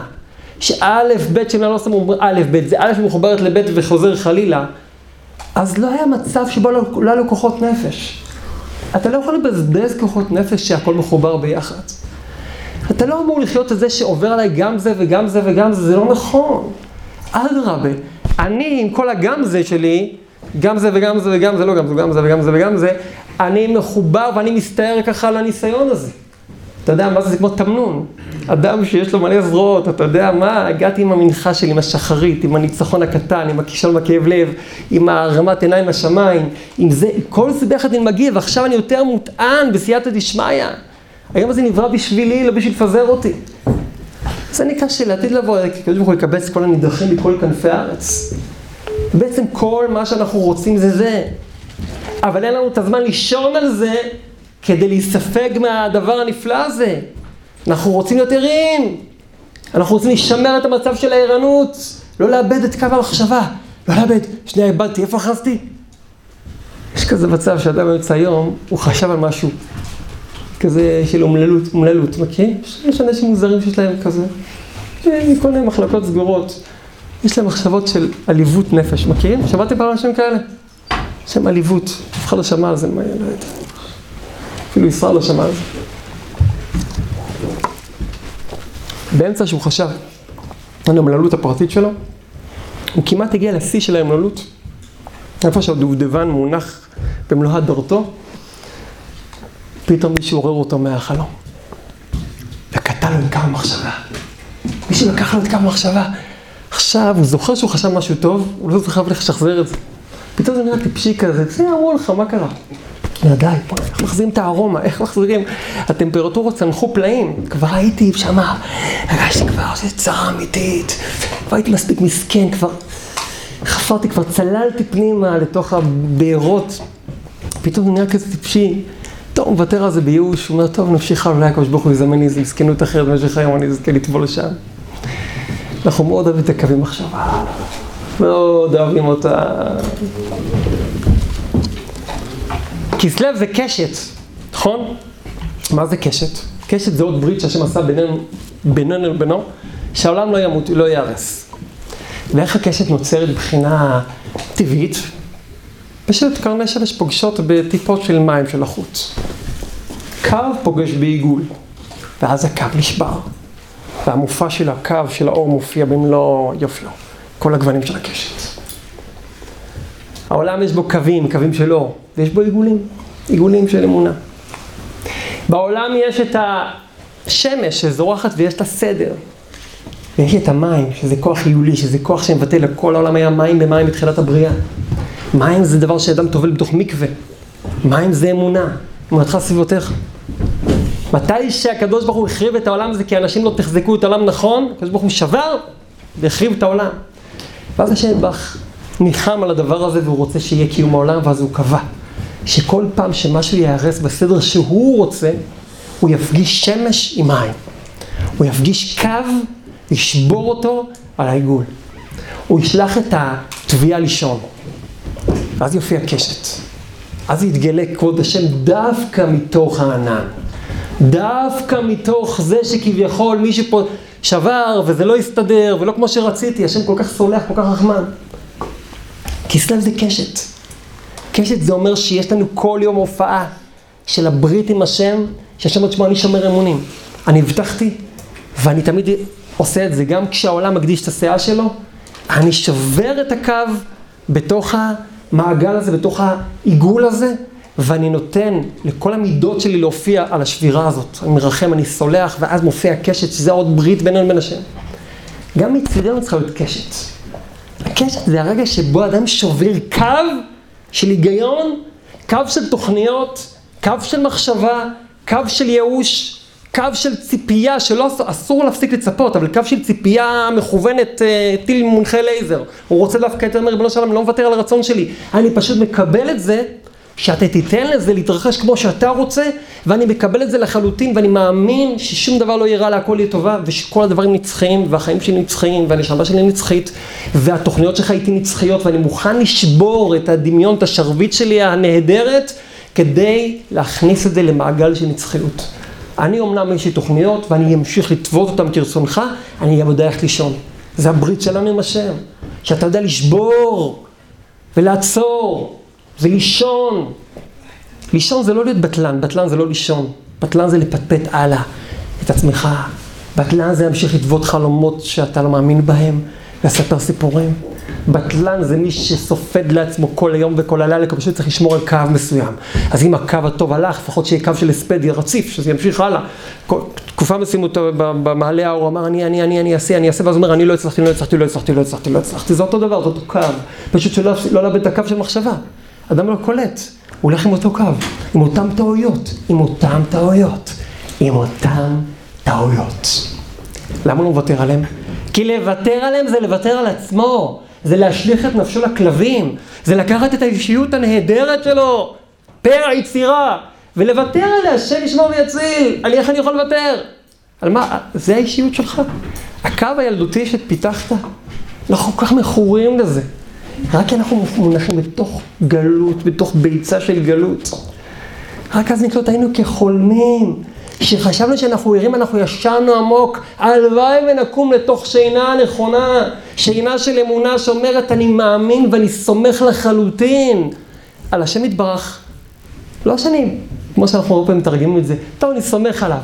שאלף בית של לא שמו אלף בית, זה אלף שמחוברת לבית וחוזר חלילה, אז לא היה מצב שבו לא, לא היו כוחות נפש. אתה לא יכול לבזבז כוחות נפש שהכל מחובר ביחד. אתה לא אמור לחיות את זה שעובר עליי גם זה וגם זה וגם זה, זה לא נכון. אדרבה, אני עם כל הגם זה שלי, גם זה וגם זה וגם זה, לא גם זה, גם זה וגם זה וגם זה, אני מחובר ואני מסתער ככה על הניסיון הזה. אתה יודע מה זה? זה כמו תמנון. אדם שיש לו מלא זרועות, אתה יודע מה? הגעתי עם המנחה שלי, עם השחרית, עם הניצחון הקטן, עם הכישלון הכאב לב, עם הרמת עיניים לשמיים, עם זה, כל זה ביחד אני מגיע, ועכשיו אני יותר מוטען בסייעתא דשמיא. היום הזה נברא בשבילי, לא בשביל לפזר אותי. זה נקרא שלעתיד לבוא, כי קודם כל לקבץ כל הנידחים מכל כנפי הארץ. בעצם כל מה שאנחנו רוצים זה זה. אבל אין לנו את הזמן לישון על זה כדי להיספג מהדבר הנפלא הזה. אנחנו רוצים להיות ערים. אנחנו רוצים לשמר את המצב של הערנות. לא לאבד את קו המחשבה. לא לאבד, שנייה איבדתי, איפה אחזתי? יש כזה מצב שאדם יוצא היום, הוא חשב על משהו. כזה של אומללות, אומללות, מכירים? יש אנשים מוזרים שיש להם כזה, כל מיני מחלקות סגורות. יש להם מחשבות של עליבות נפש, מכירים? שמעתם פעם אנשים כאלה? יש להם עליבות, אף אחד לא שמע על זה, מה, לא יודע. אפילו ישראל לא שמע על זה. באמצע שהוא חשב על האומללות הפרטית שלו, הוא כמעט הגיע לשיא של האומללות. איפה שהדובדבן מונח במלוא הדרתו, פתאום מישהו עורר אותו מהחלום. וקטע לו את קו המחשבה. מישהו לקח לו את קו המחשבה. עכשיו, הוא זוכר שהוא חשב משהו טוב, הוא לא זוכר איך לשחזר את זה. פתאום זה נראה טיפשי כזה, זה אמרו לך, מה קרה? יא די, איך מחזירים את הארומה, איך מחזירים? הטמפרטורות צנחו פלאים, כבר הייתי שמה, הרגשתי כבר איזה צרה אמיתית, כבר הייתי מספיק מסכן, כבר חפרתי, כבר צללתי פנימה לתוך הבארות, פתאום זה נראה כזה טיפשי. טוב, הוא מוותר על זה בייאוש, הוא אומר, טוב, נמשיך הלאה, הוא יזמן לי איזה מסכנות אחרת במשך היום, אני אזכה לטבול לשם. אנחנו מאוד אוהבים את הקווים עכשיו, מאוד אוהבים אותה. כסלו זה קשת, נכון? מה זה קשת? קשת זה עוד ברית שהשם עשה בינינו, בינינו לבינו, שהעולם לא ימות, לא ייהרס. ואיך הקשת נוצרת מבחינה טבעית? פשוט קרני שלש פוגשות בטיפות של מים של החוץ. קו פוגש בעיגול, ואז הקו נשבר. והמופע של הקו, של האור, מופיע במלוא יופיו. כל הגוונים של הקשת. העולם יש בו קווים, קווים של אור, ויש בו עיגולים, עיגולים של אמונה. בעולם יש את השמש שזורחת ויש את הסדר. ויש את המים, שזה כוח עיולי, שזה כוח שמבטא לכל העולם היה מים במים בתחילת הבריאה. מים זה דבר שאדם טובל בתוך מקווה. מים זה אמונה, אמונתך סביבותיך. מתי שהקדוש ברוך הוא החריב את העולם הזה כי אנשים לא תחזקו את העולם נכון, הקדוש ברוך הוא שבר והחריב את העולם. ואז השם בך ניחם על הדבר הזה והוא רוצה שיהיה קיום העולם ואז הוא קבע שכל פעם שמשהו ייהרס בסדר שהוא רוצה, הוא יפגיש שמש עם מים. הוא יפגיש קו, ישבור אותו על העיגול. הוא ישלח את התביעה לישון. ואז יופיע קשת. אז יתגלה כבוד השם דווקא מתוך הענן. דווקא מתוך זה שכביכול מי שפה שבר וזה לא הסתדר ולא כמו שרציתי, השם כל כך סולח, כל כך רחמן. כסלו זה קשת. קשת זה אומר שיש לנו כל יום הופעה של הברית עם השם, שהשם עוד שמוע אני שומר אמונים. אני הבטחתי, ואני תמיד עושה את זה, גם כשהעולם מקדיש את הסאה שלו, אני שובר את הקו בתוך המעגל הזה, בתוך העיגול הזה, ואני נותן לכל המידות שלי להופיע על השבירה הזאת. אני מרחם, אני סולח, ואז מופיע קשת, שזה עוד ברית בינינו לבין השם. גם מצדנו צריכה להיות קשת. הקשת זה הרגע שבו אדם שובר קו של היגיון, קו של תוכניות, קו של מחשבה, קו של ייאוש, קו של ציפייה, שלא אסור להפסיק לצפות, אבל קו של ציפייה מכוונת אה, טיל מונחה לייזר. הוא רוצה דווקא את אומר, ריבונו שלום, לא מוותר על הרצון שלי. אני פשוט מקבל את זה, שאתה תיתן לזה להתרחש כמו שאתה רוצה, ואני מקבל את זה לחלוטין, ואני מאמין ששום דבר לא יהיה רע להכל יהיה טובה, ושכל הדברים נצחיים, והחיים שלי נצחיים, והנשמה שלי נצחית, והתוכניות שלך איתי נצחיות, ואני מוכן לשבור את הדמיון, את השרביט שלי הנהדרת, כדי להכניס את זה למעגל של נצחיות. אני אומנם יש לי תוכניות, ואני אמשיך לטוות אותן כרצונך, אני גם יודע איך לישון. זה הברית שלנו עם השם, שאתה יודע לשבור ולעצור ולישון. לישון זה לא להיות בטלן, בטלן זה לא לישון. בטלן זה לפטפט הלאה את עצמך. בטלן זה להמשיך לטוות חלומות שאתה לא מאמין בהם, לספר סיפורים. בטלן זה מי שסופד לעצמו כל היום וכל הלילה, כי פשוט צריך לשמור על קו מסוים. אז אם הקו הטוב הלך, לפחות שיהיה קו של הספד, יהיה רציף, שזה ימשיך הלאה. תקופה מסוימת במעלה האור אמר, אני, אני, אני, אני אעשה, אני אעשה, ואז הוא אומר, אני לא הצלחתי, לא הצלחתי, לא הצלחתי, לא הצלחתי, לא הצלחתי. זה אותו דבר, זה אותו קו. פשוט שלא לא לאבד את הקו של מחשבה. אדם לא קולט, הוא הולך עם אותו קו, עם אותן טעויות, עם אותן טעויות, עם אותן טעויות. למה הוא מוותר עליהם? כי לוותר עליהם זה לוותר על עצמו. זה להשליך את נפשו לכלבים, זה לקחת את האישיות הנהדרת שלו, פר היצירה, ולוותר עליה, השם ישמור ויציל, על איך אני יכול לוותר? על מה? זה האישיות שלך. הקו הילדותי שפיתחת, אנחנו כל כך מכורים לזה. רק כי אנחנו מונחים בתוך גלות, בתוך ביצה של גלות. רק אז נקלוט היינו כחולמים. כשחשבנו שאנחנו ערים, אנחנו ישנו עמוק. הלוואי ונקום לתוך שינה נכונה. שינה של אמונה שאומרת, אני מאמין ואני סומך לחלוטין על השם יתברך. לא שאני, כמו שאנחנו הרבה פעמים מתרגמים את זה, טוב, אני סומך עליו.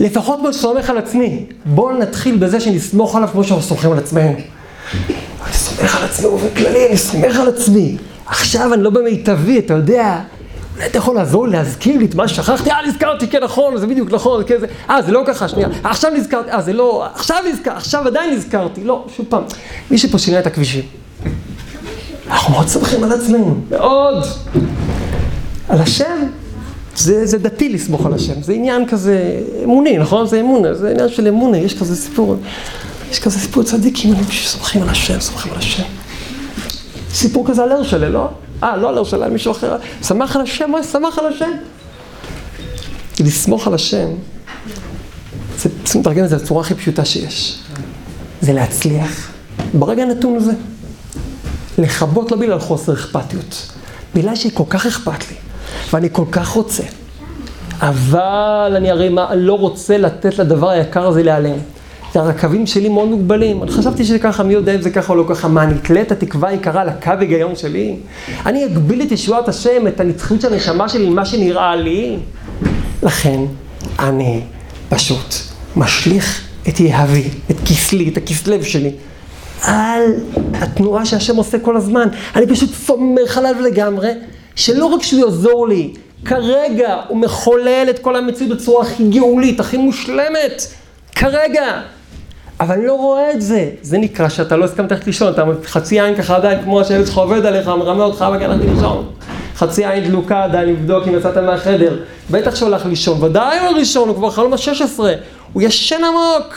לפחות כמו שסומך על עצמי. בואו נתחיל בזה שנסמוך עליו כמו שאנחנו סומכים על עצמנו. אני סומך על עצמי באופן כללי, אני סומך על עצמי. עכשיו אני לא במיטבי, אתה יודע. אולי אתה יכול לעזור לי, להזכיר לי את מה ששכחתי? אה, נזכרתי, כן, נכון, זה בדיוק נכון, כן, זה... אה, זה לא ככה, שנייה. עכשיו נזכרתי, אה, זה לא... עכשיו נזכרתי, עכשיו עדיין נזכרתי. לא, שוב פעם, מי שפה שינה את הכבישים. אנחנו מאוד סומכים על עצמנו, מאוד. על השם, זה, זה דתי לסמוך על השם, זה עניין כזה אמוני, נכון? זה אמונה, זה עניין של אמונה, יש כזה סיפור, יש כזה סיפור צדיקים שסומכים על השם, סומכים על השם. סיפור כזה על הרשלה, לא? אה, לא על הרשלה, על מישהו אחר. שמח על השם, מה שמח על השם? לסמוך על השם, צריכים לתרגם את זה בצורה הכי פשוטה שיש. זה להצליח ברגע הנתון הזה. לכבות לא בגלל חוסר אכפתיות, בגלל שכל כך אכפת לי. ואני כל כך רוצה, אבל אני הרי מה, לא רוצה לתת לדבר היקר הזה להיעלם. הרקבים שלי מאוד מוגבלים, אני חשבתי שזה ככה, מי יודע אם זה ככה או לא ככה, מה, את התקווה היקרה לקו היגיון שלי? אני אגביל את ישועת השם, את הנצחיות של הנשמה שלי, מה שנראה לי? לכן, אני פשוט משליך את יהבי, את כסלי, את הכסלב שלי, על התנועה שהשם עושה כל הזמן. אני פשוט סומך עליו לגמרי, שלא רק שהוא יעזור לי, כרגע הוא מחולל את כל המציאות בצורה הכי גאולית, הכי מושלמת, כרגע. אבל אני לא רואה את זה. זה נקרא שאתה לא הסכמת ללכת לישון, אתה חצי עין ככה עדיין, כמו שהילד שלך עובד עליך, מרמה אותך, אבל כן הלכתי לישון. חצי עין דלוקה עדיין, לבדוק אם יצאת מהחדר. בטח שהוא הלך לישון, ודאי הוא ראשון, הוא כבר חלום ה-16. הוא ישן עמוק.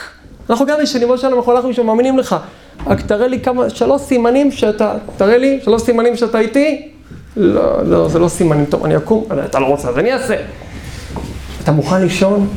אנחנו גם ישנים, עוד שלנו, אנחנו הלכנו לישון, מאמינים לך. רק תראה לי כמה, שלוש סימנים שאתה, תראה לי, שלוש סימנים שאתה איתי, לא, לא, זה לא סימנים, טוב, אני אקום, אתה לא רוצה, אז אני אעשה. אתה מוכן לישון?